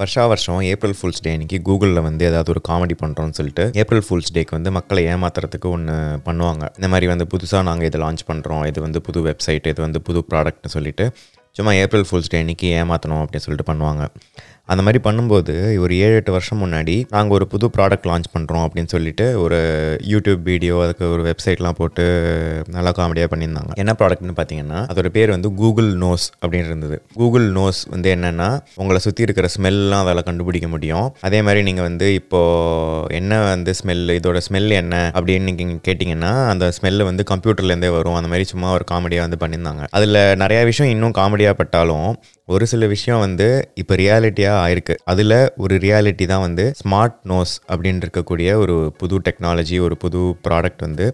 வருஷா வருஷம் April fools டே அன்னைக்கு கூகுளில் வந்து ஏதாவது ஒரு காமெடி பண்ணுறோம்னு சொல்லிட்டு ஏப்ரல் ஃபுல்ஸ் டேக்கு வந்து மக்களை ஏமாத்துறதுக்கு ஒன்று பண்ணுவாங்க. இந்த மாதிரி வந்து புதுசாக நாங்கள் இதை லான்ச் பண்ணுறோம் இது வந்து புது வெப்சைட் இது வந்து புது ப்ராடக்ட்னு சொல்லிட்டு சும்மா ஏப்ரல் ஃபுல்ஸ் டே அன்னைக்கு ஏமாற்றணும் அப்படின்னு சொல்லிட்டு பண்ணுவாங்க. அந்த மாதிரி பண்ணும்போது ஒரு ஏழு எட்டு வருஷம் முன்னாடி நாங்கள் ஒரு புது ப்ராடக்ட் லான்ச் பண்ணுறோம் அப்படின்னு சொல்லிட்டு ஒரு யூடியூப் வீடியோ அதுக்கு ஒரு வெப்சைட்லாம் போட்டு நல்லா காமெடியாக பண்ணியிருந்தாங்க. என்ன ப்ராடக்ட்னு பார்த்தீங்கன்னா அதோட பேர் வந்து கூகுள் நோஸ் அப்படின்னு இருந்தது. கூகுள் நோஸ் வந்து என்னென்னா உங்களை சுற்றி இருக்கிற ஸ்மெல்லாம் அதில் கண்டுபிடிக்க முடியும். அதே மாதிரி நீங்கள் வந்து இப்போது என்ன வந்து ஸ்மெல் இதோட ஸ்மெல் என்ன அப்படின்னு நீங்கள் கேட்டிங்கன்னா அந்த ஸ்மெல்லு வந்து கம்ப்யூட்டர்லேருந்தே வரும். அந்த மாதிரி சும்மா ஒரு காமெடியாக வந்து பண்ணியிருந்தாங்க. அதில் நிறையா விஷயம் இன்னும் காமெடியாக பட்டாலும் ஒரு சில விஷயம் வந்து இப்போ ரியாலிட்டியாக ஆயிருக்கு. அதில் ஒரு ரியாலிட்டி தான் வந்து ஸ்மார்ட் நோஸ் அப்படின்னு இருக்கக்கூடிய ஒரு புது டெக்னாலஜி ஒரு புது ப்ராடக்ட் வந்து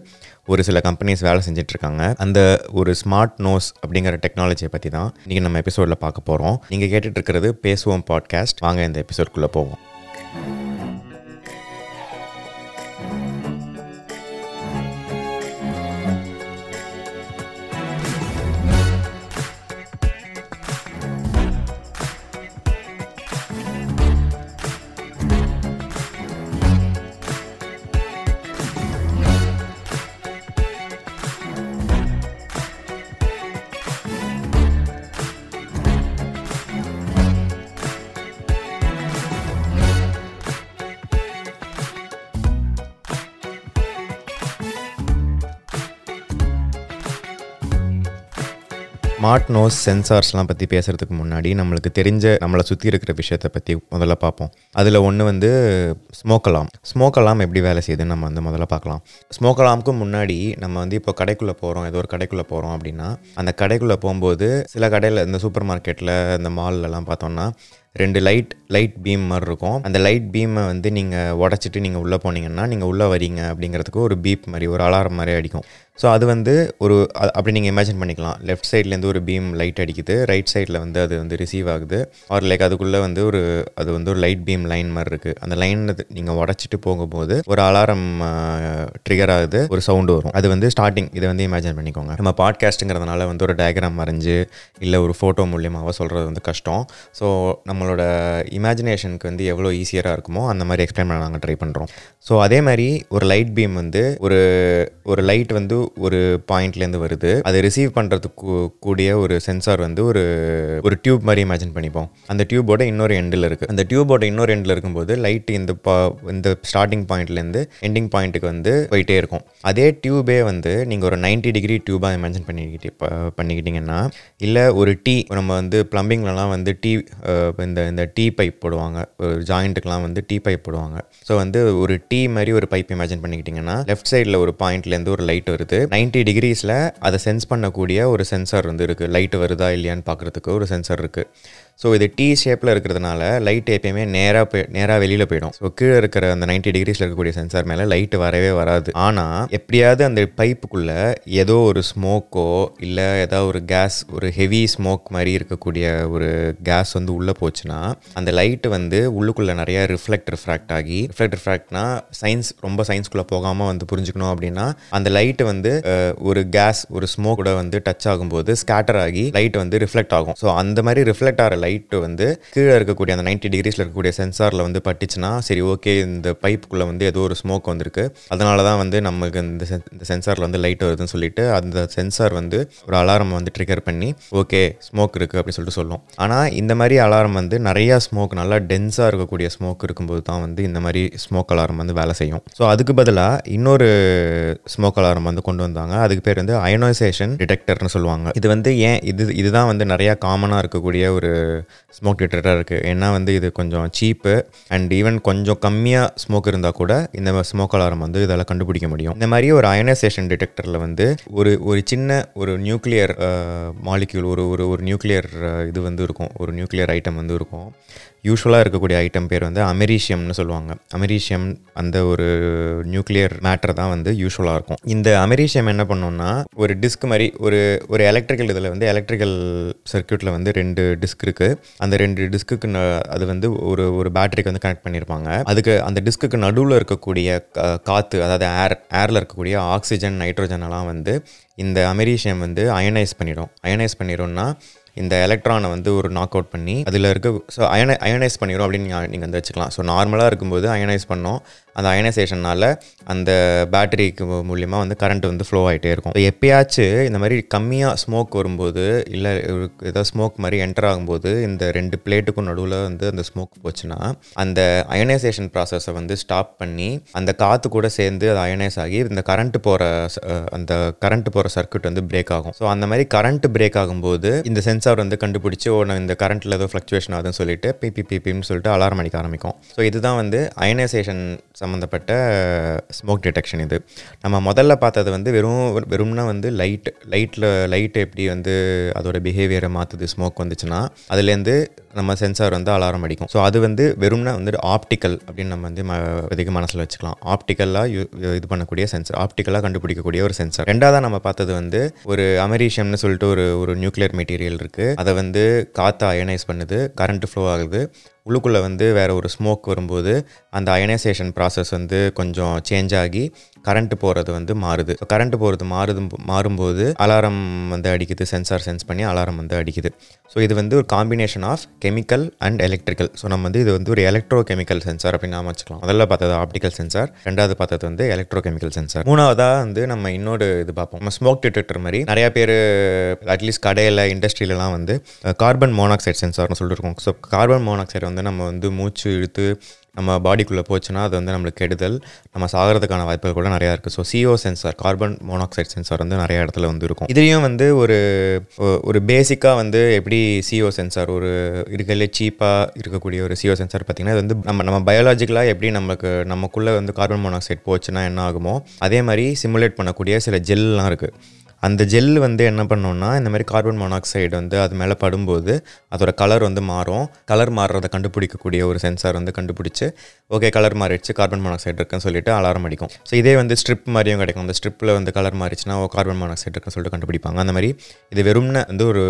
ஒரு சில கம்பெனிஸ் வேலை செஞ்சிட்ருக்காங்க. அந்த ஒரு ஸ்மார்ட் நோஸ் அப்படிங்கிற டெக்னாலஜியை பற்றி தான் இன்றைக்கி நம்ம எபிசோடில் பார்க்க போகிறோம் நீங்கள் கேட்டுட்ருக்கிறது பேசுவோம் பாட்காஸ்ட் வாங்க இந்த எபிசோட்குள்ளே போவோம். ஸ்மார்ட் நோஸ் சென்சார்ஸ்லாம் பற்றி பேசுகிறதுக்கு முன்னாடி நம்மளுக்கு தெரிஞ்ச நம்மளை சுற்றி இருக்கிற விஷயத்தை பற்றி முதல்ல பார்ப்போம். அதில் ஒன்று வந்து ஸ்மோக் அலாம் ஸ்மோக் அலாம் எப்படி வேலை செய்யுதுன்னு நம்ம வந்து முதல்ல பார்க்கலாம். ஸ்மோக் அலாமுக்கு முன்னாடி நம்ம வந்து இப்போ கடைக்குள்ளே போகிறோம் ஏதோ ஒரு கடைக்குள்ளே போகிறோம் அப்படின்னா அந்த கடைக்குள்ளே போகும்போது சில கடையில் இந்த சூப்பர் மார்க்கெட்டில் இந்த மால்லலாம் பார்த்தோம்னா ரெண்டு லைட் லைட் பீம் மாதிரி இருக்கும். அந்த லைட் பீமை வந்து நீங்கள் உடச்சிட்டு நீங்கள் உள்ளே போனீங்கன்னா நீங்கள் உள்ளே வரீங்க அப்படிங்கிறதுக்கு ஒரு பீப் மாதிரி ஒரு அலாரம் மாதிரி அடிக்கும். ஸோ அது வந்து ஒரு அப்படி நீங்கள் இமேஜின் பண்ணிக்கலாம். லெஃப்ட் சைட்லேருந்து ஒரு பீம் லைட் அடிக்குது. ரைட் சைடில் வந்து அது வந்து ரிசீவ் ஆகுது. ஆர் லைக் அதுக்குள்ளே வந்து ஒரு அது வந்து ஒரு லைட் பீம் லைன் மாதிரி இருக்குது அந்த லைன் நீங்கள் உடச்சிட்டு போகும்போது ஒரு அலாரம் ட்ரிகர் ஆகுது. ஒரு சவுண்டு வரும். அது வந்து ஸ்டார்டிங் இதை வந்து இமேஜின் பண்ணிக்கோங்க. நம்ம பாட்காஸ்ட்டுங்கிறதுனால வந்து ஒரு டயக்ராம் வரைஞ்சு இல்லை ஒரு ஃபோட்டோ மூலியமாக சொல்கிறது வந்து கஷ்டம். ஸோ நம்மளோட இமேஜினேஷனுக்கு வந்து எவ்வளோ ஈஸியராக இருக்குமோ அந்த மாதிரி எக்ஸ்பிளைன் பண்ண நாங்கள் ட்ரை பண்ணுறோம் ஸோ அதே மாதிரி ஒரு லைட் பீம் வந்து ஒரு ஒரு லைட் வந்து ஒரு பாயிண்ட்லேருந்து வருது. அதை ரிசீவ் பண்ணுறதுக்கு கூடிய ஒரு சென்சார் வந்து ஒரு ஒரு டியூப் மாதிரி இமேஜின் பண்ணிப்போம். அந்த டியூபோட இன்னொரு எண்டில் இருக்குது அந்த டியூபோட இன்னொரு எண்டில் இருக்கும்போது லைட் இந்த பா இந்த ஸ்டார்டிங் பாயிண்ட்லேருந்து எண்டிங் பாயிண்ட்டுக்கு வந்து போயிட்டே இருக்கும். அதே டியூபே வந்து நீங்கள் ஒரு 90 டிகிரி டியூபாக இமேஜின் பண்ணிக்கிட்டு பண்ணிக்கிட்டிங்கன்னா இல்லை ஒரு டீ நம்ம வந்து ப்ளம்பிங்லலாம் வந்து டீ இந்த இந்த டீ பைப் போடுவாங்க. ஒரு ஜாயிண்ட்டுக்கெலாம் வந்து டீ பைப் போடுவாங்க. ஸோ வந்து ஒரு டீ மாதிரி ஒரு பைப் இமேஜின் பண்ணிக்கிட்டிங்கன்னா லெஃப்ட் சைடில் ஒரு பாயிண்ட்லேருந்து ஒரு லைட் வருது. 90 டிகிரிஸில் அதை சென்ஸ் பண்ணக்கூடிய ஒரு சென்சார் வந்து இருக்குது லைட் வருதா இல்லையான்னு பார்க்குறதுக்கு ஒரு சென்சார் இருக்குது ஸோ இது டீ ஷேப்பில் இருக்கிறதுனால லைட் எப்பயுமே நேராக போய் நேராக வெளியில் போயிடும். ஸோ கீழே இருக்கிற அந்த 90 டிகிரிஸில் இருக்கக்கூடிய சென்சார் மேலே லைட் வரவே வராது. ஆனால் எப்படியாவது அந்த பைப்புக்குள்ளே ஏதோ ஒரு ஸ்மோக்கோ இல்லை ஏதாவது ஒரு கேஸ் ஒரு ஹெவி ஸ்மோக் மாதிரி இருக்கக்கூடிய ஒரு கேஸ் வந்து உள்ளே போச்சுன்னா அந்த லைட்டு வந்து உள்ளுக்குள்ளே நிறைய ரிஃப்ளெக்ட் ரிஃப்ராக்ட் ஆகி ரிஃப்ளெக்ட் ரிஃப்ராக்ட்னா சயின்ஸ் ரொம்ப சயின்ஸ்குள்ளே போகாமல் வந்து புரிஞ்சுக்கணும் அப்படின்னா அந்த லைட்டு வந்து வந்து ஒரு கேஸ் ஒரு ஸ்மோக் கூட வந்து டச் ஆகும்போது ஸ்கேட்டர் ஆகி லைட் வந்து ரிஃப்ளெக்ட் ஆகும். ஸோ அந்த மாதிரி ரிஃப்ளெக்ட் ஆகிற லைட்டு வந்து கீழே இருக்கக்கூடிய அந்த 90 டிகிரிஸில் இருக்கக்கூடிய சென்சாரில் வந்து பட்டுச்சுன்னா சரி ஓகே இந்த பைப்புக்குள்ளே வந்து ஏதோ ஒரு ஸ்மோக் வந்திருக்கு. அதனால தான் வந்து நமக்கு இந்த இந்த சென்சாரில் வந்து லைட் வருதுன்னு சொல்லிட்டு அந்த சென்சார் வந்து ஒரு அலாரம் வந்து ட்ரிகர் பண்ணி ஓகே ஸ்மோக் இருக்குது அப்படின்னு சொல்லிட்டு சொல்லும். ஆனால் இந்த மாதிரி அலாரம் வந்து நிறையா ஸ்மோக் நல்லா டென்ஸாக இருக்கக்கூடிய ஸ்மோக் இருக்கும்போது தான் வந்து இந்த மாதிரி ஸ்மோக் அலாரம் வந்து வேலை செய்யும். ஸோ அதுக்கு பதிலாக இன்னொரு ஸ்மோக் அலாரம் வந்து கொண்டு கொண்டு வந்தாங்க. அதுக்கு பேர் வந்து அயனைசேஷன் டிடெக்டர்னு சொல்லுவாங்க. இது வந்து ஏன் இது இதுதான் வந்து நிறையா காமனாக இருக்கக்கூடிய ஒரு ஸ்மோக் டிடெக்டராக இருக்குது ஏன்னா வந்து இது கொஞ்சம் சீப்பு அண்ட் ஈவன் கொஞ்சம் கம்மியாக ஸ்மோக் இருந்தால் கூட இந்த ஸ்மோக் அலாரம் வந்து இதால் கண்டுபிடிக்க முடியும். இந்த மாதிரி ஒரு அயனைசேஷன் டிடெக்டரில் வந்து ஒரு ஒரு சின்ன ஒரு நியூக்ளியர் மாலிக்யூல் ஒரு ஒரு ஒரு நியூக்ளியர் இது வந்து இருக்கும். ஒரு நியூக்ளியர் ஐட்டம் வந்து இருக்கும். யூஸ்வலாக இருக்கக்கூடிய ஐட்டம் பேர் வந்து அமெரிஷியம்னு சொல்லுவாங்க. அமெரிஷியம் அந்த ஒரு நியூக்ளியர் மேட்டர் தான் வந்து யூஸ்வலாக இருக்கும். இந்த அமெரிஷியம் என்ன பண்ணோம்னா ஒரு டிஸ்க் மாதிரி ஒரு ஒரு எலக்ட்ரிக்கல் இதில் வந்து எலக்ட்ரிக்கல் சர்க்யூட்டில் வந்து ரெண்டு டிஸ்க் இருக்குது அந்த ரெண்டு டிஸ்க்குக்கு அது வந்து ஒரு ஒரு பேட்டரிக்கு வந்து கனெக்ட் பண்ணியிருப்பாங்க அதுக்கு அந்த டிஸ்க்குக்கு நடுவில் இருக்கக்கூடிய காற்று அதாவது ஏர் ஏரில் இருக்கக்கூடிய ஆக்சிஜன் நைட்ரோஜன் எல்லாம் வந்து இந்த அமெரிஷியம் வந்து அயனைஸ் பண்ணிடும். அயனைஸ் பண்ணிடும்னா இந்த எலக்ட்ரானை வந்து ஒரு நாக் அவுட் பண்ணி அதில் இருக்க ஸோ அயனை அயனைஸ் பண்ணிடும் அப்படின்னு நீங்கள் வந்து வச்சுக்கலாம். ஸோ நார்மலாக இருக்கும்போது அயனைஸ் பண்ணோம். அந்த அயனைசேஷனால் அந்த பேட்டரிக்கு மூலியமாக வந்து கரண்ட் வந்து ஃப்ளோ ஆகிட்டே இருக்கும். இப்போ எப்பயாச்சும் இந்த மாதிரி கம்மியாக ஸ்மோக் வரும்போது இல்லை ஏதோ ஸ்மோக் மாதிரி என்டர் ஆகும்போது இந்த ரெண்டு பிளேட்டுக்கும் நடுவில் வந்து அந்த ஸ்மோக் போச்சுன்னா அந்த அயனைசேஷன் ப்ராசஸை வந்து ஸ்டாப் பண்ணி அந்த காற்று கூட சேர்ந்து அது அயனைஸ் ஆகி இந்த கரண்ட் போகிற அந்த கரண்ட் போகிற சர்க்யூட் வந்து பிரேக் ஆகும். ஸோ அந்த மாதிரி கரண்ட் பிரேக் ஆகும்போது இந்த சென்ஸ் சென்சார் வந்து கண்டுபிடிச்சி ஓ இந்த கரண்ட்டில் ஏதோ ஃப்ளக்சுவேஷன் ஆகுதுன்னு சொல்லிட்டு பிபி பிபின்னு சொல்லிட்டு அலாரம் அடிக்க ஆரம்பிக்கும். ஸோ இதுதான் வந்து அயனைசேஷன் சம்மந்தப்பட்ட ஸ்மோக் டிடெக்ஷன் இது. நம்ம முதல்ல பார்த்தது வந்து வெறும் வெறும்னா வந்து லைட் லைட்டில் லைட் எப்படி வந்து அதோட பிஹேவியரை மாற்றுது ஸ்மோக் வந்துச்சுன்னா அதுலேருந்து நம்ம சென்சார் வந்து அலாரம் அடிக்கும். ஸோ அது வந்து வெறும்னா வந்து ஆப்டிக்கல் அப்படின்னு நம்ம வந்து ம இதுக்கு மனசில் வச்சுக்கலாம். ஆப்டிக்கலாக இது பண்ணக்கூடிய சென்சார் ஆப்டிக்கலாக கண்டுபிடிக்கக்கூடிய ஒரு சென்சார் ரெண்டாவதாக நம்ம பார்த்தது வந்து ஒரு அமெரிஷியம்னு சொல்லிட்டு ஒரு ஒரு நியூக்ளியர் மெட்டீரியல் இருக்குது அதை வந்து காற்று அயனைஸ் பண்ணுது கரண்ட் ஃப்ளோ ஆகுது. உள்ளுக்குள்ளே வந்து வேறு ஒரு ஸ்மோக் வரும்போது அந்த அயனைசேஷன் ப்ராசஸ் வந்து கொஞ்சம் சேஞ்ச் ஆகி கரண்ட் போகிறது வந்து மாறுது. ஸோ கரண்ட் போகிறது மாறுது மாறும்போது அலாரம் வந்து அடிக்குது. சென்சார் சென்ஸ் பண்ணி அலாரம் வந்து அடிக்குது. ஸோ இது வந்து ஒரு combination of chemical and electrical so நம்ம வந்து இது வந்து ஒரு எலக்ட்ரோ கெமிக்கல் சென்சார் அப்படின்னு நாம வச்சுக்கலாம். முதல்ல பார்த்தது ஆப்டிக்கல் சென்சார் ரெண்டாவது பார்த்தது வந்து எலக்ட்ரோ கெமிக்கல் சென்சார் மூணாவதாக வந்து நம்ம இன்னொரு இது பார்ப்போம். நம்ம ஸ்மோக் டிடெக்டர் மாதிரி நிறைய பேர் அட்லீஸ்ட் கடையில் இண்டஸ்ட்ரியிலலாம் வந்து கார்பன் மோனாக்சைடு சென்சார்னு சொல்லிட்டு இருக்கோம். ஸோ கார்பன் மோனாக்சைடு வந்து நம்ம வந்து மூச்சு இழுத்து நம்ம பாடிக்குள்ளே போச்சுன்னா அது வந்து நம்மளுக்கு கெடுதல். நம்ம சாகிறதுக்கான வாய்ப்புகள் கூட நிறையா இருக்குது so CO sensor carbon monoxide sensor வந்து நிறைய இடத்துல வந்து இருக்கும். இதுலேயும் வந்து ஒரு ஒரு பேசிக்காக வந்து எப்படி சிஓ சென்சார் ஒரு இருக்கிறதுலே சீப்பாக இருக்கக்கூடிய ஒரு சிஓ சென்சார் பார்த்திங்கன்னா இது வந்து நம்ம நம்ம பயாலஜிக்கலாக எப்படி நமக்கு நமக்குள்ளே வந்து கார்பன் மோனாக்சைடு போச்சுன்னா என்ன ஆகுமோ அதே மாதிரி சிமுலேட் பண்ணக்கூடிய சில ஜெல்லாம் இருக்குது அந்த ஜெல் வந்து என்ன பண்ணோம்னா இந்த மாதிரி கார்பன் மோனாக்சைடு வந்து அது மேலே படும்போது அதோட கலர் வந்து மாறும். கலர் மாறுறதை கண்டுபிடிக்கக்கூடிய ஒரு சென்சார் வந்து கண்டுபிடிச்சி ஓகே கலர் மாறிடுச்சு கார்பன் மோனாக்சைடு இருக்குன்னு சொல்லிட்டு அலாரம் அடிக்கும். ஸோ இதே வந்து ஸ்ட்ரிப் மாதிரியும் கிடைக்கும். அந்த ஸ்ட்ரிப்பில் வந்து கலர் மாறிச்சுன்னா ஓ கார்பன் மோனாக்சைடு இருக்குன்னு சொல்லிட்டு கண்டுபிடிப்பாங்க. அந்த மாதிரி இது வெறும்னு வந்து ஒரு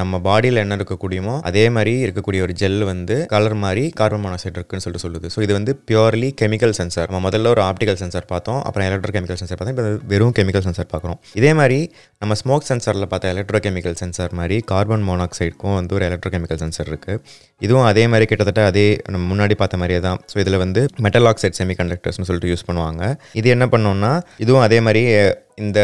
நம்ம பாடியில் என்ன இருக்கக்கூடியமோ அதே மாதிரி இருக்கக்கூடிய ஒரு ஜெல் வந்து கலர் மாதிரி கார்பன் மோனாக்சைடு இருக்குன்னு சொல்லிட்டு சொல்லுது. ஸோ இது வந்து பியூர்லி கெமிக்கல் சென்சார் நம்ம முதல்ல ஒரு ஆப்டிக்கல் சென்சார் பார்த்தோம் அப்புறம் எலக்ட்ரோ கெமிக்கல் சென்சார் பார்த்தோம் இப்போ வெறும் கெமிக்கல் சென்சார் பார்க்குறோம். இதே மாதிரி நம்ம ஸ்மோக் சென்சாரில் பார்த்த எலக்ட்ரோகெமிக்கல் சென்சார் மாதிரி கார்பன் மோனாக்சைடுக்கும் வந்து ஒரு எலக்ட்ரோகெமிக்கல் சென்சார் இருக்குது இதுவும் அதே மாதிரி கிட்டத்தட்ட அதே நம்ம முன்னாடி பார்த்த மாதிரியே தான். ஸோ இதில் வந்து மெட்டல் ஆக்சைடு செமி கண்டக்டர்ஸ்னு சொல்லிட்டு யூஸ் பண்ணுவாங்க. இது என்ன பண்ணோம்னா இதுவும் அதே மாதிரி இந்த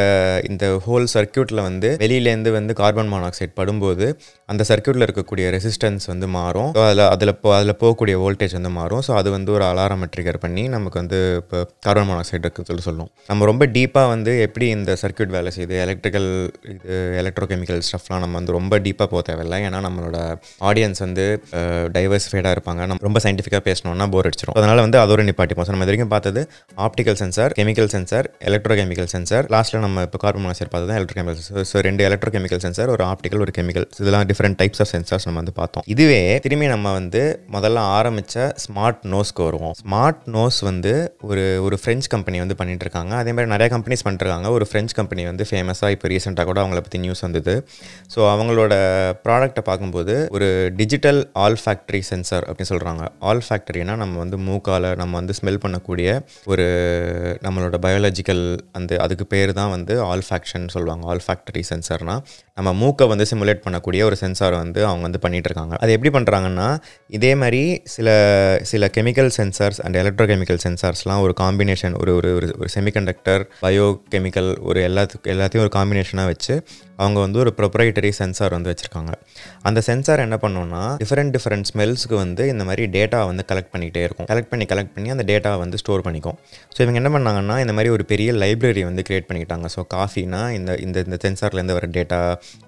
இந்த ஹோல் சர்க்கியூட்டில் வந்து வெளியிலேருந்து வந்து கார்பன் மோனாக்சைடு படும்போது அந்த சர்க்கியூட்டில் இருக்கக்கூடிய ரெசிஸ்டன்ஸ் வந்து மாறும். ஸோ அதில் அதில் போ அதில் போகக்கூடிய வோல்டேஜ் வந்து மாறும். ஸோ அது வந்து ஒரு அலாரம் ட்ரிகர் பண்ணி நமக்கு வந்து இப்போ கார்பன் மோனாக்சைடு இருக்குன்னு சொல்லி சொல்லும். நம்ம ரொம்ப டீப்பாக வந்து எப்படி இந்த சர்க்கியூட் வேலை செய்யுது? எலக்ட்ரிக்கல் இது எலக்ட்ரோகெமிக்கல் ஸ்டஃப்லாம் நம்ம வந்து ரொம்ப டீப்பாக போக தேவையில்லை. ஏன்னா நம்மளோட ஆடியன்ஸ் வந்து டைவர்சிஃபைடாக இருப்பாங்க. நம்ம ரொம்ப சயின்டிஃபிக்காக பேசணும்னா போர் அடிச்சிடும் அதனால் வந்து அதோட நிப்பாட்டிப்போம் ஸோ நம்ம இது வரைக்கும் பார்த்தது optical sensor chemical sensor electrochemical sensor லாஸ்ட்டில் நம்ம இப்போ கார்பன் மோனாக்சைடு பார்த்தது தான் எலக்ட்ரோகெமிக்கல் சென்சார் ஸோ ரெண்டு எலக்ட்ரோகெமிக்கல் சென்சார் ஒரு ஆப்டிக்கல் ஒரு கெமிக்கல் இதெல்லாம் டிஃப்ரெண்ட் டைப்ஸ் ஆஃப் சென்சார்ஸ் நம்ம வந்து பார்த்தோம். இதுவே திரும்பி நம்ம வந்து முதல்ல ஆரம்பித்த ஸ்மார்ட் நோஸ்க்கு வருவோம். ஸ்மார்ட் நோஸ் வந்து ஒரு ஒரு ஃப்ரெஞ்ச் கம்பெனி வந்து பண்ணிட்டு இருக்காங்க அதே மாதிரி நிறைய கம்பெனிஸ் பண்ணிருக்காங்க ஒரு ஃப்ரெஞ்ச் கம்பெனி வந்து ஃபேமஸாக இப்போ ரீசெண்டாக கூட அவங்கள பற்றி நியூஸ் வந்தது. ஸோ அவங்களோட ப்ராடக்ட்டை பார்க்கும்போது ஒரு டிஜிட்டல் ஆல் ஃபேக்ட்ரி சென்சார் அப்படின்னு சொல்கிறாங்க ஆல் ஃபேக்ட்ரினா நம்ம வந்து மூக்கால் நம்ம வந்து ஸ்மெல் பண்ணக்கூடிய ஒரு நம்மளோட பயாலஜிக்கல் அந்த அதுக்கு பேர் தான் வந்து ஆல் ஃபேக்ஷன் சொல்லுவாங்க. ஆல் ஃபேக்டரி சென்சார்னால் நம்ம மூக்கை வந்து சிமுலேட் பண்ணக்கூடிய ஒரு சென்சார் வந்து அவங்க வந்து பண்ணிகிட்டு இருக்காங்க அது எப்படி பண்ணுறாங்கன்னா இதே மாதிரி சில சில chemical sensors and electro chemical சென்சார்ஸ்லாம் ஒரு காம்பினேஷன் ஒரு ஒரு ஒரு செமிகண்டக்டர் பயோ கெமிக்கல் ஒரு எல்லாத்துக்கும் எல்லாத்தையும் ஒரு காம்பினேஷனாக வச்சு அவங்க வந்து ஒரு ப்ரொப்ரைட்டரி சென்சார் வந்து வச்சுருக்காங்க. அந்த சென்சார் என்ன பண்ணோன்னா டிஃப்ரெண்ட் டிஃப்ரெண்ட் ஸ்மெல்ஸ்க்கு வந்து இந்த மாதிரி டேட்டா வந்து கலெக்ட் பண்ணிகிட்டே இருக்கும். கலெக்ட் பண்ணி கலெக்ட் பண்ணி அந்த டேட்டா வந்து ஸ்டோர் பண்ணிக்கும். ஸோ இவங்க என்ன பண்ணாங்கன்னா இந்த மாதிரி ஒரு பெரிய லைப்ரரி வந்து கிரியேட் பண்ணிக்கிட்டாங்க. ஸோ காஃபினா இந்த இந்த இந்த சென்சார்லேருந்து வர டேட்டா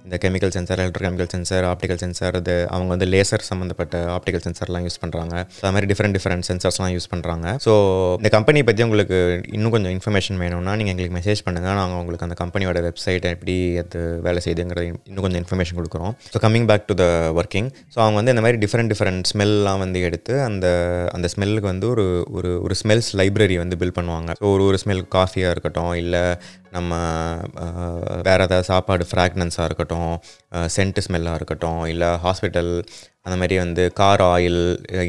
இந்த chemical sensor electrochemical sensor optical sensor அது அவங்க வந்து லேசர் சம்மந்தப்பட்ட ஆப்டிக்கல் சென்சார்லாம் யூஸ் பண்ணுறாங்க அது மாதிரி டிஃப்ரெண்ட் டிஃப்ரெண்ட் சென்சார்ஸ்லாம் யூஸ் பண்ணுறாங்க ஸோ இந்த கம்பெனி பற்றி உங்களுக்கு இன்னும் கொஞ்சம் இன்ஃபர்மேஷன் வேணும்னா நீங்கள் எங்களுக்கு மெசேஜ் பண்ணுங்கள் நாங்கள் உங்களுக்கு அந்த கம்பெனியோட வெப்சைட் எப்படி அது வேலை செய்யுதுங்கிறது இன்னும் கொஞ்சம் இன்ஃபர்மேஷன் கொடுக்குறோம். So coming back to the working so அவங்க வந்து இந்த மாதிரி டிஃப்ரெண்ட் டிஃப்ரெண்ட் ஸ்மெல்லாம் வந்து எடுத்து அந்த அந்த ஸ்மெல்லுக்கு வந்து ஒரு ஒரு ஒரு ஸ்மெல்ஸ் லைப்ரரி வந்து பில் பண்ணுவாங்க. ஸோ ஒரு ஒரு ஸ்மெல் காஃபியாக இருக்கட்டும் இல்லை நம்ம வேறு ஏதாவது சாப்பாடு ஃப்ராக்னன்ஸாக இருக்கட்டும் சென்ட் ஸ்மெல்லாக இருக்கட்டும் இல்லை ஹாஸ்பிட்டல் அந்த மாதிரி வந்து கார் ஆயில்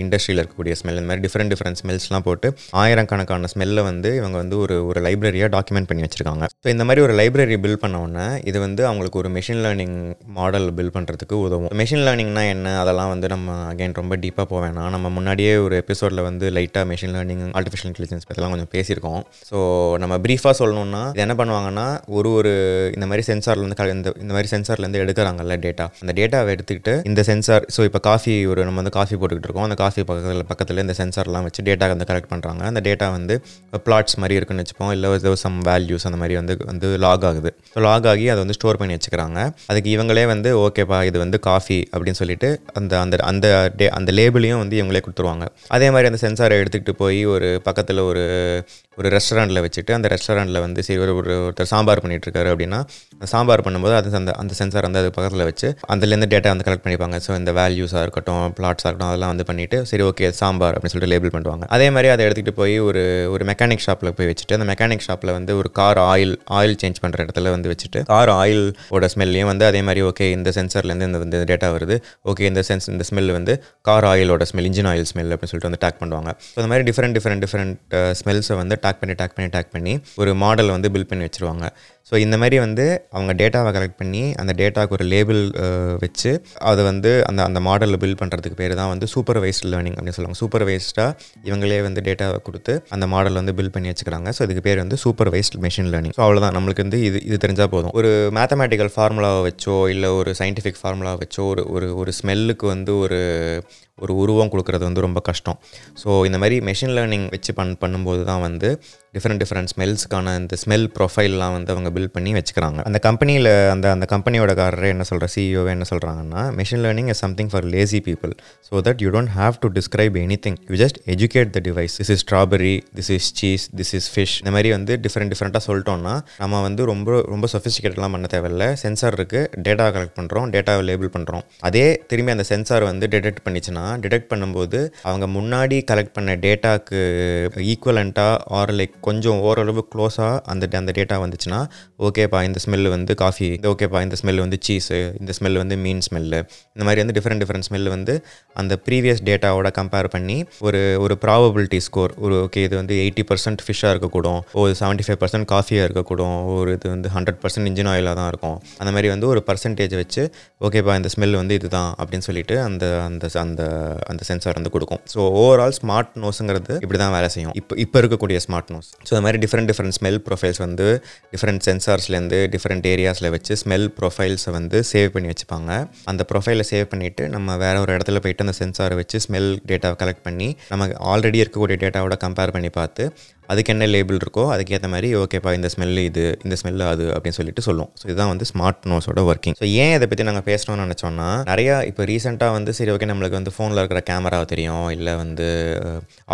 இண்டஸ்ட்ரியில் இருக்கக்கூடிய ஸ்மெல் இந்த மாதிரி டிஃப்ரெண்ட் டிஃப்ரெண்ட் ஸ்மெல்ஸ்லாம் போட்டு ஆயிரக்கணக்கான ஸ்மெல்லை வந்து இவங்க வந்து ஒரு ஒரு லைப்ரரியாக டாக்குமெண்ட் பண்ணி வச்சுருக்காங்க. ஸோ இந்த மாதிரி ஒரு லைப்ரரி பில்ட் பண்ண உடனே இது வந்து அவங்களுக்கு ஒரு மெஷின் லேர்னிங் மாடல் பில்ட் பண்ணுறதுக்கு உதவும். மெஷின் லேர்னிங்னா என்ன? அதெல்லாம் வந்து நம்ம அகைன் ரொம்ப டீப்பாக போக வேணாம். நம்ம முன்னாடியே ஒரு எபிசோடில் வந்து லைட்டாக மெஷின் லேர்னிங் ஆர்டிஃபிஷியல் இன்டெலிஜென்ஸ் பற்றிலாம் கொஞ்சம் பேசியிருக்கோம். ஸோ நம்ம ப்ரீஃபாக சொல்லணும்னா இது என்ன பண்ணுவாங்கன்னா ஒரு ஒரு இந்த மாதிரி சென்சார்லேருந்து இந்த இந்த மாதிரி சென்சார்லேருந்து எடுக்கிறாங்கல்ல டேட்டா அந்த டேட்டாவை எடுத்துக்கிட்டு இந்த சென்சார் ஸோ இப்போ காஃபி ஒரு நம்ம வந்து காஃபி போட்டுக்கிட்டு இருக்கோம். அந்த காஃபி பக்கத்தில் பக்கத்தில் இந்த சென்சார்லாம் வச்சு டேட்டா வந்து கலெக்ட் பண்ணுறாங்க அந்த டேட்டா வந்து பிளாட்ஸ் மாதிரி இருக்குன்னு வச்சுப்போம். இல்லை ஏதோ சம் வேல்யூஸ் அந்த மாதிரி வந்து வந்து லாக் ஆகுது. ஸோ லாக் ஆகி அதை வந்து ஸ்டோர் பண்ணி வச்சுக்கிறாங்க. அதுக்கு இவங்களே வந்து ஓகேப்பா இது வந்து காஃபி அப்படின்னு சொல்லிட்டு அந்த அந்த அந்த டே அந்த லேபிளையும் வந்து இவங்களே கொடுத்துருவாங்க. அதே மாதிரி அந்த சென்சாரை எடுத்துக்கிட்டு போய் ஒரு பக்கத்தில் ஒரு ஒரு ரெஸ்டாரண்ட்டில் வச்சுட்டு அந்த ரெஸ்டாரண்ட்டில் வந்து சரி ஒரு ஒரு ஒருத்தர் சாம்பார் பண்ணிட்டு அப்படின்னா அந்த சாம்பார் பண்ணும்போது அது அந்த அந்த சென்சார் வந்து அது பக்கத்தில் வச்சு அதுலேருந்து டேட்டா வந்து கலெக்ட் பண்ணிப்பாங்க. ஸோ இந்த வேல்யூஸாக இருக்கட்டும் பிளாட்ஸாக இருக்கட்டும் அதெல்லாம் வந்து பண்ணிவிட்டு சரி ஓகே சாம்பார் அப்படின்னு சொல்லிட்டு லேபிள் பண்ணுவாங்க. அதே மாதிரி அதை எடுத்துகிட்டு போய் ஒரு ஒரு மெக்கானிக் ஷாப்பில் போய் வச்சுட்டு அந்த மெக்கானிக் ஷாப்பில் வந்து ஒரு கார் ஆயில் ஆயில் சேஞ்ச் பண்ணுற இடத்துல வந்து வச்சுட்டு கார் ஆயிலோட ஸ்மெல்லையும் வந்து அதே மாதிரி ஓகே இந்த சென்சார்லேருந்து இந்த இந்த டேட்டா வருது. ஓகே இந்த சென்ஸ் இந்த ஸ்மெல் வந்து கார் ஆயிலோட ஸ்மெல் இன்ஜின் ஆயில் ஸ்மெல் அப்படின்னு சொல்லிட்டு வந்து டேக் பண்ணுவாங்க. ஸோ அந்த மாதிரி டிஃப்ரெண்ட் டிஃப்ரெண்ட் டிஃப்ரெண்ட் ஸ்மெல்ஸை வந்து டேக் பண்ணி டேக் பண்ணி டேக் பண்ணி ஒரு மாடல் வந்து பில்ட் பண்ணி வச்சிருவாங்க. ஸோ இந்த மாதிரி வந்து அவங்க டேட்டாவை கலெக்ட் பண்ணி அந்த டேட்டாவுக்கு ஒரு லேபிள் வச்சு அதை வந்து அந்த அந்த மாடலில் பில்ட் பண்ணுறதுக்கு பேர் தான் வந்து சூப்பர்வைஸ்ட் லேர்னிங் அப்படின்னு சொல்லுவாங்க. சூப்பர்வைஸ்டாக இவங்களே வந்து டேட்டாவை கொடுத்து அந்த மாடல் வந்து பில்ட் பண்ணி வச்சுக்கிறாங்க. ஸோ இதுக்கு பேர் வந்து சூப்பர்வைஸ்ட் மெஷின் லேர்னிங் ஸோ அவ்வளோதான் நம்மளுக்கு வந்து இது இது தெரிஞ்சால் போதும். ஒரு மேத்தமேட்டிக்கல் ஃபார்முலாவை வச்சோ இல்லை ஒரு சயின்டிஃபிக் ஃபார்முலாவை வச்சோ ஒரு ஒரு ஒரு ஸ்மெல்லுக்கு வந்து ஒரு ஒரு உருவம் கொடுக்கறது வந்து ரொம்ப கஷ்டம். ஸோ இந்த மாதிரி மெஷின் லேர்னிங் வச்சு பண் பண்ணும்போது தான் வந்து டிஃப்ரெண்ட் டிஃப்ரெண்ட் ஸ்மெல்ஸ்க்கான இந்த ஸ்மெல் ப்ரொஃபைல்லாம் வந்து அவங்க பில்ட் பண்ணி வச்சுக்கிறாங்க. அந்த கம்பெனியில் அந்த அந்த கம்பெனியோட காரரே என்ன சொல்கிற சிஇஓவே என்ன சொல்கிறாங்கன்னா machine learning is something for lazy people so that you don't have to describe anything you just educate the device this is strawberry this is cheese this is fish இந்த மாதிரி வந்து டிஃப்ரெண்ட் டிஃப்ரெண்ட்டாக சொல்லிட்டோம்னா நம்ம வந்து ரொம்ப ரொம்ப சொஃபிஸ்டிகேட்லாம் பண்ண தேவையில்ல. சென்சார் இருக்குது டேட்டா கலெக்ட் பண்ணுறோம் டேட்டாவை லேபிள் பண்ணுறோம் அதே திரும்பி அந்த சென்சார் வந்து டிடெக்ட் பண்ணிச்சுன்னா டிடெக்ட் பண்ணும்போது அவங்க முன்னாடி கலெக்ட் பண்ண டேட்டாக்கு ஈக்குவலண்ட்டாக ஆர் லைக் கொஞ்சம் ஓரளவு க்ளோஸாக அந்த அந்த டேட்டா வந்துச்சுன்னா ஓகேப்பா இந்த ஸ்மெல் வந்து காஃபி இந்த ஓகேப்பா இந்த ஸ்மெல் வந்து சீஸு இந்த ஸ்மெல் வந்து மீன் ஸ்மெல்லு இந்த மாதிரி வந்து டிஃப்ரெண்ட் டிஃப்ரெண்ட் ஸ்மெல் வந்து அந்த ப்ரீவியஸ் டேட்டாவோட கம்பேர் பண்ணி ஒரு ஒரு ப்ராபபிலிட்டி ஸ்கோர் ஒரு ஓகே இது வந்து எயிட்டி பர்சன்ட் ஃபிஷ்ஷாக இருக்கக்கூடும் ஒரு செவன்ட்டி ஃபைவ் பர்சன்ட் காஃபியாக இருக்கக்கூடும் ஒரு இது வந்து ஹண்ட்ரட் பர்சன்ட் இன்ஜின் ஆயிலாக தான் இருக்கும். அந்த மாதிரி வந்து ஒரு பர்சன்டேஜ் வச்சு ஓகேப்பா இந்த ஸ்மெல் வந்து இதுதான் அப்படின்னு சொல்லிட்டு அந்த அந்த அந்த அந்த சென்சார் வந்து கொடுக்கும். ஸோ ஓவரால் ஸ்மார்ட் நோஸுங்கிறது இப்படி தான் வேலை செய்யும். இப்போ இப்போ இருக்கக்கூடிய ஸ்மார்ட் நோஸ் ஸோ இந்த மாதிரி டிஃப்ரெண்ட் டிஃப்ரெண்ட் ஸ்மெல் ப்ரொஃபைல்ஸ் வந்து டிஃப்ரெண்ட் சென்சார்ஸ்லேருந்து டிஃப்ரெண்ட் ஏரியாஸில் வச்சு ஸ்மெல் ப்ரொஃபைல்ஸை வந்து சேவ் பண்ணி வச்சுப்பாங்க. அந்த ப்ரொஃபைலை சேவ் பண்ணிவிட்டு நம்ம வேற ஒரு இடத்துல போயிட்டு அந்த சென்சாரை வச்சு ஸ்மெல் டேட்டாவை கலெக்ட் பண்ணி நமக்கு ஆல்ரெடி இருக்கக்கூடிய டேட்டாவோட கம்பேர் பண்ணி பார்த்து அதுக்கு என்ன லேபிள் இருக்கோ அதுக்கேற்ற மாதிரி ஓகேப்பா இந்த ஸ்மெல்லு இது இந்த ஸ்மெல்லு அது அப்படின்னு சொல்லிட்டு சொல்லும். ஸோ இதுதான் வந்து ஸ்மார்ட் நோஸோட ஒர்க்கிங் ஸோ ஏன் இதை பற்றி நாங்கள் பேசணும்னு நினச்சோன்னா நிறையா இப்போ ரீசெண்டாக வந்து சரி ஓகே நம்மளுக்கு வந்து ஃபோனில் இருக்கிற கேமரா தெரியும். இல்லை வந்து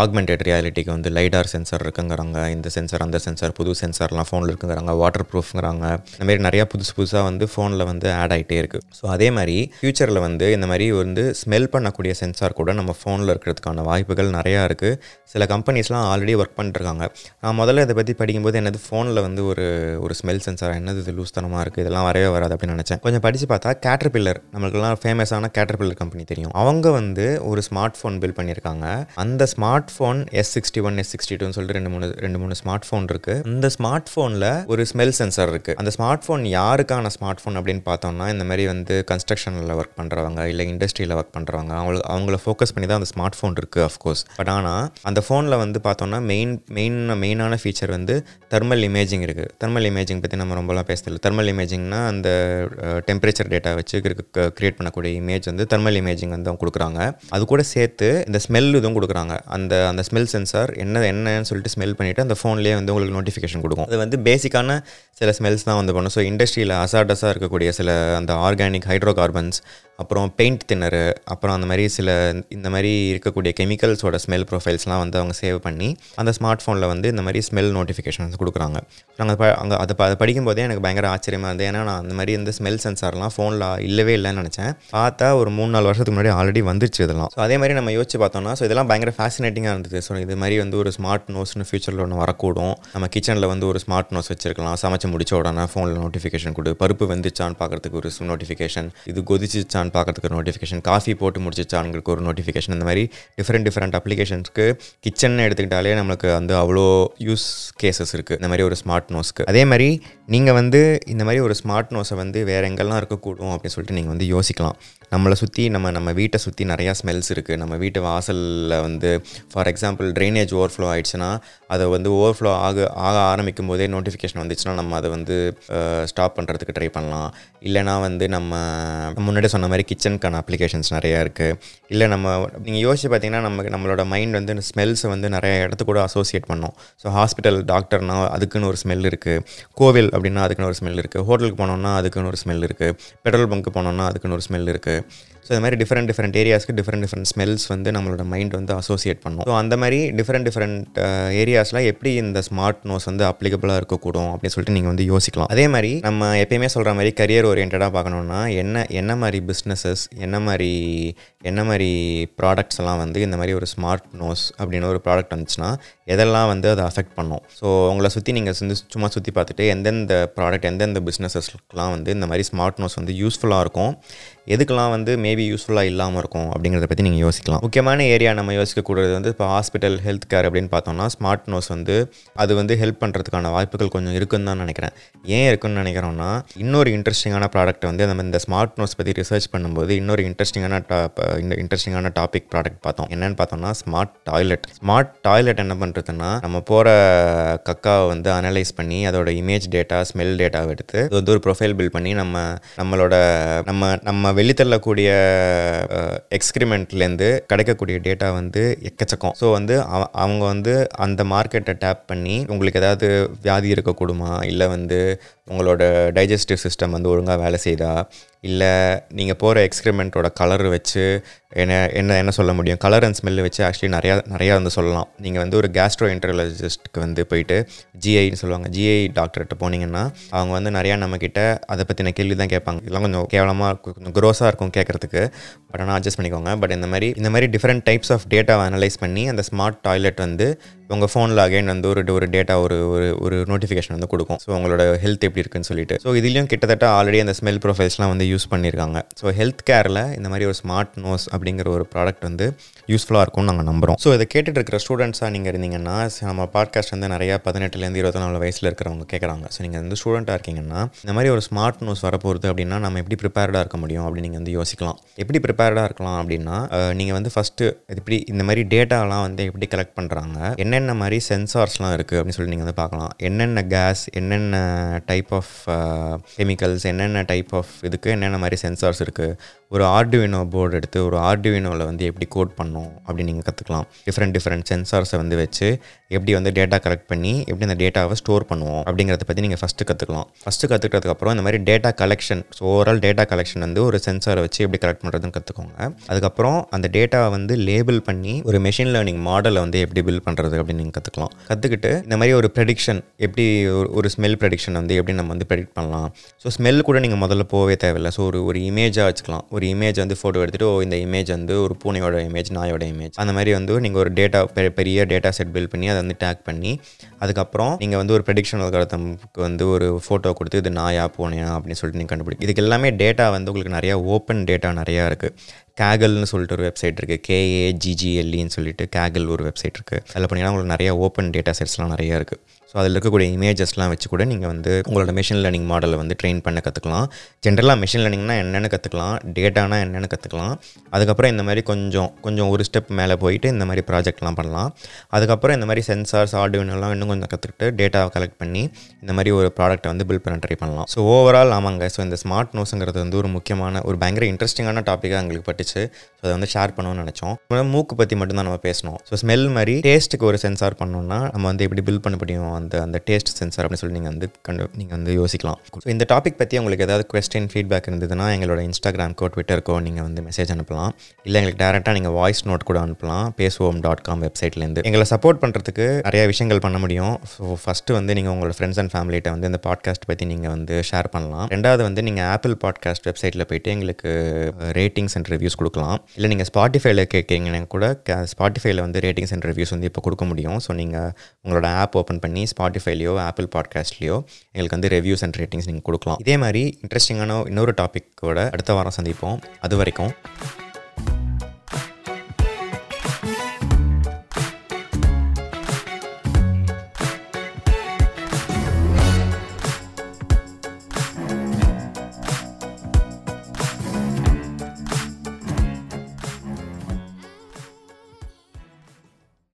ஆக்மெண்டட் ரியாலிட்டிக்கு வந்து லைடார் சென்சார் இருக்குங்கிறாங்க. இந்த சென்சார் அந்த சென்சார் புது சென்சார்லாம் ஃபோனில் இருக்குங்கிறாங்க. வாட்டர் ப்ரூஃப்ங்கிறாங்க இந்த மாதிரி நிறையா புதுசு புதுசாக வந்து ஃபோனில் வந்து ஆட் ஆகிட்டே இருக்குது ஸோ அதே மாதிரி ஃப்யூச்சரில் வந்து இந்த மாதிரி வந்து ஸ்மெல் பண்ணக்கூடிய சென்சார் கூட நம்ம ஃபோனில் இருக்கிறதுக்கான வாய்ப்புகள் நிறையா இருக்குது சில கம்பெனிஸ்லாம் ஆல்ரெடி ஒர்க் பண்ணிட்டுருக்காங்க நான் முதல்ல இதை பற்றி படிக்கும்போது என்னது ஃபோனில் வந்து ஒரு ஒரு ஸ்மெல் சென்சார் என்னது இது லூஸ்தனமாக இருக்குது இதெல்லாம் வரவே வராது அப்படின்னு நினச்சேன். கொஞ்சம் படித்து பார்த்தா கேட்டர் பில்லர் நம்மளுக்கெல்லாம் ஃபேமஸான கேட்டர் பில்லர் கம்பெனி தெரியும். அவங்க வந்து ஒரு ஸ்மார்ட் ஃபோன் பில் பண்ணியிருக்காங்க. அந்த smart phone S sixty one S sixty டூன்னு சொல்லிட்டு ரெண்டு மூணு ரெண்டு மூணு ஸ்மார்ட் ஃபோன் இருக்குது அந்த ஸ்மார்ட் ஃபோனில் ஒரு ஸ்மெல் சென்சார் இருக்குது அந்த ஸ்மார்ட் ஃபோன் யாருக்கான ஸ்மார்ட் ஃபோன் அப்படின்னு பார்த்தோம்னா இந்த மாதிரி வந்து கன்ஸ்ட்ரக்ஷனில் ஒர்க் பண்ணுறவங்க இல்லை இண்டஸ்ட்ரியில் ஒர்க் பண்ணுறவங்க அவங்கள அவங்கள ஃபோக்கஸ் பண்ணி தான் அந்த ஸ்மார்ட் ஃபோன் இருக்குது அஃப்கோர்ஸ் பட் ஆனால் அந்த ஃபோனில் வந்து பார்த்தோம்னா மெயின் மெயின் மெயின் மெயினான ஃபீச்சர் வந்து தெர்மல் இமேஜிங் இருக்குது தெர்மல் இமேஜிங் பற்றி நம்ம ரொம்பலாம் பேசல. தெர்மல் இமேஜிங்னா அந்த டெம்பரேச்சர் டேட்டா வச்சு கிரியேட் பண்ணக்கூடிய இமேஜ் வந்து தெர்மல் இமேஜிங் வந்து அவங்க கொடுக்குறாங்க. அது கூட சேர்த்து இந்த ஸ்மெல் இதுவும் கொடுக்குறாங்க. அந்த அந்த ஸ்மெல் சென்சார் என்ன என்னன்னு சொல்லிட்டு ஸ்மெல் பண்ணிவிட்டு அந்த ஃபோன்லேயே வந்து உங்களுக்கு நோட்டிஃபிகேஷன் கொடுக்கும். அது வந்து பேசிக்கான சில ஸ்மெல்ஸ் தான் வந்து பண்ணும். ஸோ இண்டஸ்ட்ரியில் அசாடஸாக இருக்கக்கூடிய சில அந்த ஆர்கானிக் ஹைட்ரோ கார்பன்ஸ் அப்புறம் பெயிண்ட் தின்னரு அப்புறம் அந்த மாதிரி சில இந்த மாதிரி இருக்கக்கூடிய கெமிக்கல்ஸோட ஸ்மெல் ப்ரொஃபைல்ஸ்லாம் வந்து அவங்க சேவ் பண்ணி அந்த ஸ்மார்ட் ஃபோன் ஃபோனில் வந்து இந்த மாதிரி ஸ்மெல் நோட்டிஃபிகேஷன்ஸ் கொடுக்குறாங்க. நாங்கள் ப அங்கே அதை ப- அதை படிக்கும்போதே எனக்கு பயங்கர ஆச்சரியமாக இருந்தது. ஏன்னா நான் அந்த மாதிரி இந்த ஸ்மெல் சென்சார்லாம் ஃபோனில் இல்லவே இல்லைன்னு நினச்சேன். பார்த்தா ஒரு மூணு நாலு வருஷத்துக்கு முன்னாடி ஆல்ரெடி வந்துருச்சு இதெல்லாம். ஸோ அதே மாதிரி நம்ம யோசிச்சு பார்த்தோம்னா ஸோ இதெல்லாம் பயங்கர ஃபேசினேட்டிங்காக இருந்தது. ஸோ இது மாதிரி வந்து ஒரு ஸ்மார்ட் நோஸ்னு ஃபியூச்சரில் ஒன்று வரக்கூடும். நம்ம கிச்சனில் வந்து ஒரு ஸ்மார்ட் நோஸ் வச்சிருக்கலாம். சமைச்சு முடிச்ச உடனே ஃபோனில் நோட்டிஃபிகேஷன் கொடு. பருப்பு வெந்துச்சான்னு பார்க்குறதுக்கு ஒரு நோட்டிஃபிகேஷன் இது கொதிச்சிச்சான்னு பார்க்குறதுக்கு ஒரு நோட்டிஃபிகேஷன் காஃபி போட்டு முடிச்சிச்சான்னு ஒரு நோட்டிஃபிகேஷன் இந்த மாதிரி டிஃப்ரெண்ட் டிஃப்ரெண்ட் அப்ளிகேஷன்ஸ்க்கு கிச்சன் எடுத்துக்கிட்டாலே நம்மளுக்கு வந்து அவ்வளோ யூஸ் கேசஸ் இருக்குது இந்த மாதிரி ஒரு ஸ்மார்ட் நோஸ்க்கு அதே மாதிரி நீங்கள் வந்து இந்த மாதிரி ஒரு ஸ்மார்ட் நோஸை வந்து வேறு எங்கெல்லாம் இருக்கக்கூடும் அப்படின்னு சொல்லிட்டு நீங்கள் வந்து யோசிக்கலாம். நம்மளை சுற்றி நம்ம நம்ம வீட்டை சுற்றி நிறையா ஸ்மெல்ஸ் இருக்குது நம்ம வீட்டு வாசலில் வந்து ஃபார் எக்ஸாம்பிள் ட்ரைனேஜ் ஓவர்ஃப்ளோ ஆயிடுச்சுன்னா அதை வந்து ஓவர்ஃப்ளோ ஆக ஆக ஆரம்பிக்கும் போதே நோட்டிஃபிகேஷன் வந்துச்சுன்னா நம்ம அதை வந்து ஸ்டாப் பண்ணுறதுக்கு ட்ரை பண்ணலாம். இல்லைனா வந்து நம்ம முன்னாடி சொன்ன மாதிரி கிச்சனுக்கான அப்ளிகேஷன்ஸ் நிறையா இருக்குது இல்லை நம்ம நீங்கள் யோசிச்சு பார்த்தீங்கன்னா நமக்கு நம்மளோட மைண்ட் வந்து ஸ்மெல்ஸை வந்து நிறைய இடத்து கூட அசோசியேட் பண்ணோம் ஸோ ஹாஸ்பிட்டல் டாக்டர்னா அதுக்குன்னு ஒரு ஸ்மெல் இருக்குது கோவில் அப்படின்னா அதுக்குன்னு ஒரு ஸ்மெல் இருக்குது ஹோட்டலுக்கு போனோம்னா அதுக்குன்னு ஒரு ஸ்மெல் இருக்குது பெட்ரோல் பங்க்கு போனோம்னா அதுக்குன்னு ஒரு ஸ்மெல் இருக்குது ஸோ இந்த மாதிரி டிஃப்ரெண்ட் டிஃப்ரெண்ட் ஏரியாஸ்க்கு டிஃப்ரெண்ட் டிஃப்ரெண்ட் ஸ்மெல்ஸ் வந்து நம்மளோட மைண்ட் வந்து அசோசியேட் பண்ணும். ஸோ அந்த மாதிரி டிஃப்ரெண்ட் டிஃப்ரெண்ட் ஏரியாஸில் எப்படி இந்த ஸ்மார்ட் நோஸ் வந்து அப்ளிகபிளாக இருக்கக்கூடும் அப்படின்னு சொல்லிட்டு நீங்கள் வந்து யோசிக்கலாம். அதே மாதிரி நம்ம எப்பயுமே சொல்கிற மாதிரி கரியர் ஓரியன்டாக பார்க்கணுன்னா என்ன என்ன மாதிரி பிஸ்னஸஸ் என்ன மாதிரி என்ன மாதிரி ப்ராடக்ட்ஸ் எல்லாம் வந்து இந்த மாதிரி ஒரு ஸ்மார்ட் நோஸ் அப்படின்னு ஒரு ப்ராடக்ட் வந்துச்சுன்னா எதெல்லாம் வந்து அதை அஃபெக்ட் பண்ணும்? ஸோ உங்களை சுற்றி நீங்கள் வந்து சும்மா சுற்றி பார்த்துட்டு எந்தெந்த ப்ராடக்ட் எந்தெந்த பிஸ்னஸஸ்லாம் வந்து இந்த மாதிரி ஸ்மார்ட் நோஸ் வந்து யூஸ்ஃபுல்லாக இருக்கும். எதுக்கெல்லாம் வந்து மேபி யூஸ்ஃபுல்லாக இல்லாமல் இருக்கும் அப்படிங்கிறத பற்றி நீங்கள் யோசிக்கலாம். முக்கியமான ஏரியா நம்ம யோசிக்கக்கூடாது வந்து இப்போ ஹாஸ்பிட்டல் ஹெல்த் கேர் அப்படின்னு பார்த்தோம்னா ஸ்மார்ட் நோஸ் வந்து அது வந்து ஹெல்ப் பண்ணுறதுக்கான வாய்ப்புகள் கொஞ்சம் இருக்குன்னு தான் நினைக்கிறேன். ஏன் இருக்குன்னு நினைக்கிறோன்னா இன்னொரு இன்ட்ரெஸ்டிங்கான ப்ராடக்ட் வந்து நம்ம இந்த ஸ்மார்ட் நோஸ் பற்றி ரிசர்ச் பண்ணும்போது இன்னொரு இன்ட்ரெஸ்டிங்கான டாப் இந்த இன்ட்ரெஸ்டிங்கான டாபிக் ப்ராடக்ட் பார்த்தோம். என்னன்னு பார்த்தோம்னா ஸ்மார்ட் டாய்லெட் ஸ்மார்ட் டாய்லெட் என்ன பண்ணுறதுன்னா நம்ம போகிற கக்காவை வந்து அனலைஸ் பண்ணி அதோட இமேஜ் டேட்டா ஸ்மெல் டேட்டாவை எடுத்து அது வந்து ஒரு ப்ரொஃபைல் பில்ட் பண்ணி நம்ம நம்மளோட நம்ம நம்ம வெளித்தள்ளக்கூடிய எக்ஸ்கிரிமெண்ட்லேருந்து கிடைக்கக்கூடிய டேட்டா வந்து எக்கச்சக்கம். ஸோ வந்து அவ- அவங்க வந்து அந்த மார்க்கெட்டை டேப் பண்ணி உங்களுக்கு ஏதாவது வியாதி இருக்கக்கூடுமா? இல்லை வந்து உங்களோட டைஜஸ்டிவ் சிஸ்டம் வந்து ஒழுங்காக வேலை செய்தா? இல்லை நீங்கள் போகிற எக்ஸ்கிரிமெண்ட்டோட கலர் வச்சு என்ன என்ன என்ன சொல்ல முடியும்? கலர் அண்ட் ஸ்மெல்லு வச்சு ஆக்சுவலி நிறையா நிறையா வந்து சொல்லலாம். நீங்கள் வந்து ஒரு கேஸ்ட்ரோ இன்டர்லஜிஸ்ட்க்கு வந்து போயிட்டு ஜிஐன்னு சொல்லுவாங்க. ஜிஐ டாக்டர்கிட்ட போனீங்கன்னா அவங்க வந்து நிறையா நம்மக்கிட்ட அதை பற்றின கேள்வி தான் கேட்பாங்க. இதெல்லாம் கொஞ்சம் கேவலமாக இருக்கும் கொஞ்சம் க்ரோஸாக இருக்கும் கேட்குறதுக்கு. பட் ஆனால் அட்ஜஸ்ட் பண்ணிக்கோங்க. பட் இந்த மாதிரி இந்த மாதிரி டிஃப்ரெண்ட் டைப்ஸ் ஆஃப் டேட்டாவை அனலைஸ் பண்ணி அந்த ஸ்மார்ட் டாய்லெட் வந்து உங்கள் ஃபோனில் அகைன் வந்து ஒரு ஒரு டேட்டா ஒரு ஒரு ஒரு நோட்டிஃபிகேஷன் வந்து கொடுக்கும். ஸோ உங்களோட ஹெல்த் எப்படி இருக்குன்னு சொல்லிட்டு. ஸோ இதுலேயும் கிட்டத்தட்ட ஆல்ரெடி அந்த ஸ்மெல் ப்ரொஃபைல்ஸ்லாம் வந்து யூஸ் பண்ணியிருக்காங்க ஸோ ஹெல்த் கேரில் இந்த மாதிரி ஒரு ஸ்மார்ட் நோஸ் அப்படிங்கிற ஒரு ப்ராடக்ட் வந்து யூஸ்ஃபுல்லாக இருக்கும்னு நாங்கள் நம்புகிறோம் ஸோ இதை கேட்டுட்டு இருக்கிற ஸ்டூடெண்ட்ஸாக நீங்கள் இருந்தீங்கன்னா நம்ம பாட்காஸ்ட் வந்து நிறையா பதினெட்டுலேருந்து இருபத்தி நாலு வயசில் இருக்கிறவங்க கேட்குறாங்க ஸோ நீங்கள் வந்து ஸ்டூடெண்ட்டாக இருக்கீங்கன்னா இந்த மாதிரி ஒரு ஸ்மார்ட் நியூஸ் வரப்போகுது அப்படின்னா நம்ம எப்படி ப்ரிப்பேர்டாக இருக்க முடியும் அப்படின்னு நீங்கள் வந்து யோசிக்கலாம். எப்படி ப்ரிப்பேர்டாக இருக்கலாம் அப்படின்னா நீங்கள் வந்து ஃபஸ்ட்டு எப்படி இந்த மாதிரி டேட்டாலாம் வந்து எப்படி கலெக்ட் பண்ணுறாங்க என்னென்ன மாதிரி சென்சார்ஸ்லாம் இருக்குது அப்படின்னு சொல்லி நீங்கள் வந்து பார்க்கலாம். என்னென்ன கேஸ் என்னென்ன டைப் ஆஃப் கெமிக்கல்ஸ் என்னென்ன டைப் ஆஃப் இதுக்கு என்னென்ன மாதிரி சென்சார்ஸ் இருக்குது ஒரு ஆர்டுவினோ போர்டு எடுத்து ஒரு ஆர்டுவினோவில் வந்து எப்படி கோட் பண்ணணும் அப்படின்னு நீங்கள் கற்றுக்கலாம் டிஃப்ரெண்ட் டிஃப்ரெண்ட் சென்சார்ஸை வந்து வச்சு எப்படி வந்து டேட்டா கலெக்ட் பண்ணி எப்படி அந்த டேட்டாவை ஸ்டோர் பண்ணுவோம் அப்படிங்கிறத பற்றி நீங்கள் ஃபஸ்ட்டு கற்றுக்கலாம் ஃபஸ்ட்டு கற்றுக்கிட்டதுக்கப்புறம் இந்த மாதிரி data collection so overall data collection வந்து ஒரு சென்சாரை வச்சு எப்படி கலெக்ட் பண்ணுறதுன்னு கற்றுக்கோங்க அதுக்கப்புறம் அந்த டேட்டாவை வந்து லேபிள் பண்ணி ஒரு மெஷின் லேர்னிங் மாடலை வந்து எப்படி பில்ட் பண்ணுறது அப்படின்னு நீங்கள் கற்றுக்கலாம் கற்றுக்கிட்டு இந்த மாதிரி ஒரு ப்ரெடிக்ஷன் எப்படி ஒரு ஒரு ஸ்மெல் ப்ரெடிக்ஷன் வந்து எப்படி நம்ம வந்து ப்ரெடிக்ட் பண்ணலாம். ஸோ ஸ்மெல் கூட நீங்கள் முதல்ல போகவே தேவையில்லை. ஸோ ஒரு ஒரு இமேஜாக வச்சுக்கலாம். ஒரு இமேஜ் வந்து ஃபோட்டோ எடுத்துகிட்டு ஓ இந்த இமேஜ் வந்து ஒரு பூனையோட இமேஜ் நாயோட இமேஜ் அந்த மாதிரி வந்து நீங்கள் ஒரு டேட்டா பெரிய டேட்டா செட் பில்ட் பண்ணி அதை வந்து டேக் பண்ணி அதுக்கப்புறம் நீங்கள் வந்து ஒரு ப்ரெடிக்ஷன் அல்காரதம்க்கு வந்து ஒரு ஃபோட்டோ கொடுத்து இது நாயா பூனையா அப்படின்னு சொல்லிட்டு நீங்கள் கண்டுபிடி இதுக்கு எல்லாமே டேட்டா வந்து உங்களுக்கு நிறையா ஓப்பன் டேட்டா நிறையா இருக்குது கேகல்னு சொல்லிட்டு ஒரு வெப்சைட் இருக்குது கேஏஜிஜிஎல்இன்னு சொல்லிட்டு கேகல் ஒரு வெப்சைட் இருக்குது அதில் பண்ணிங்கன்னா உங்களுக்கு நிறைய ஓப்பன் டேட்டா செட்ஸ்லாம் நிறையா இருக்குது ஸோ அதில் இருக்கக்கூடிய இமேஜஸ்லாம் வச்சு கூட நீங்கள் வந்து உங்களோட மிஷின் லேர்னிங் மாடலை வந்து ட்ரெயின் பண்ண கற்றுக்கலாம் ஜென்ரலாக மிஷின் லேர்னிங்னா என்னென்னு கற்றுக்கலாம் டேட்டானா என்னென்னு கற்றுக்கலாம் அதுக்கப்புறம் இந்த மாதிரி கொஞ்சம் கொஞ்சம் ஒரு ஸ்டெப் மேலே போயிட்டு இந்த மாதிரி ப்ராஜெக்ட்லாம் பண்ணலாம். அதுக்கப்புறம் இந்த மாதிரி சென்சார்ஸ் ஆர்டுவினெல்லாம் இன்னும் கொஞ்சம் கற்றுக்கிட்டு டேட்டாவை கலெக்ட் பண்ணி இந்த மாதிரி ஒரு ப்ராடக்ட்டை வந்து பில்ட் பண்ண ட்ரை பண்ணலாம். ஸோ ஓவரால் ஆமாங்க. ஸோ இந்த ஸ்மார்ட் நோஸுங்கிறது வந்து ஒரு முக்கியமான ஒரு பயங்கர இன்ட்ரெஸ்டிங்கான டாப்பிக்காக எங்களுக்கு பட்டுச்சு. ஸோ அதை வந்து ஷேர் பண்ணணும்னு நினச்சோம். மூக்கு பற்றி மட்டும்தான் நம்ம பேசணும். ஸோ ஸ்மெல் மாதிரி டேஸ்ட்டுக்கு ஒரு சென்சார் பண்ணோம்னா நம்ம வந்து எப்படி பில்ட் பண்ண முடியும்? அந்த அந்த டேஸ்ட் சென்சார் அப்படின்னு சொல்லி நீங்கள் வந்து கண்டு நீங்கள் வந்து யோசிக்கலாம். ஸோ இந்த டாபிக் பற்றி உங்களுக்கு ஏதாவது கொஸ்டின் ஃபீட்பேக் இருந்ததுன்னா எங்களோட இன்ஸ்டாகிராம்க்கோ ட்விட்டருக்கோ நீங்கள் வந்து மெசேஜ் அனுப்பலாம். இல்லை எங்களுக்கு டேரெக்டாக நீங்கள் வாய்ஸ் நோட் கூட அனுப்பலாம். பேசுவோம் டாட் காம் வெப்சைட்லேருந்து எங்களை சப்போர்ட் பண்ணுறதுக்கு நிறைய விஷயங்கள் பண்ண முடியும். ஸோ ஃபஸ்ட்டு வந்து நீங்கள் உங்களோட ஃப்ரெண்ட்ஸ் அண்ட் ஃபேமிலிகிட்ட வந்து இந்த பாட்காஸ்ட் பற்றி நீங்கள் வந்து ஷேர் பண்ணலாம். ரெண்டாவது வந்து நீங்கள் ஆப்பிள் பாட்காஸ்ட் வெப்சைட்டில் போயிட்டு எங்களுக்கு ரேட்டிங்ஸ் அண்ட் ரிவ்யூஸ் கொடுக்கலாம். இல்லை நீங்கள் ஸ்பாட்டிஃபைல கேட்குறீங்கன்னா கூட ஸ்பாட்டிஃபைல வந்து ரேட்டிங்ஸ் அண்ட் ரிவ்யூஸ் வந்து இப்போ கொடுக்க முடியும். ஸோ நீங்கள் உங்களோட ஆப் ஓப்பன் பண்ணி ஸ்பாட்டிஃபைலையோ ஆப்பிள் பாட்காஸ்ட்லேயோ எங்களுக்கு வந்து ரிவ்யூஸ் அண்ட் ரேட்டிங்ஸ் நீங்கள் கொடுக்கலாம். இதே மாதிரி இன்ட்ரெஸ்டிங்கான இன்னொரு டாப்பிக்கோட அடுத்த வாரம் சந்திப்போம். அது வரைக்கும்.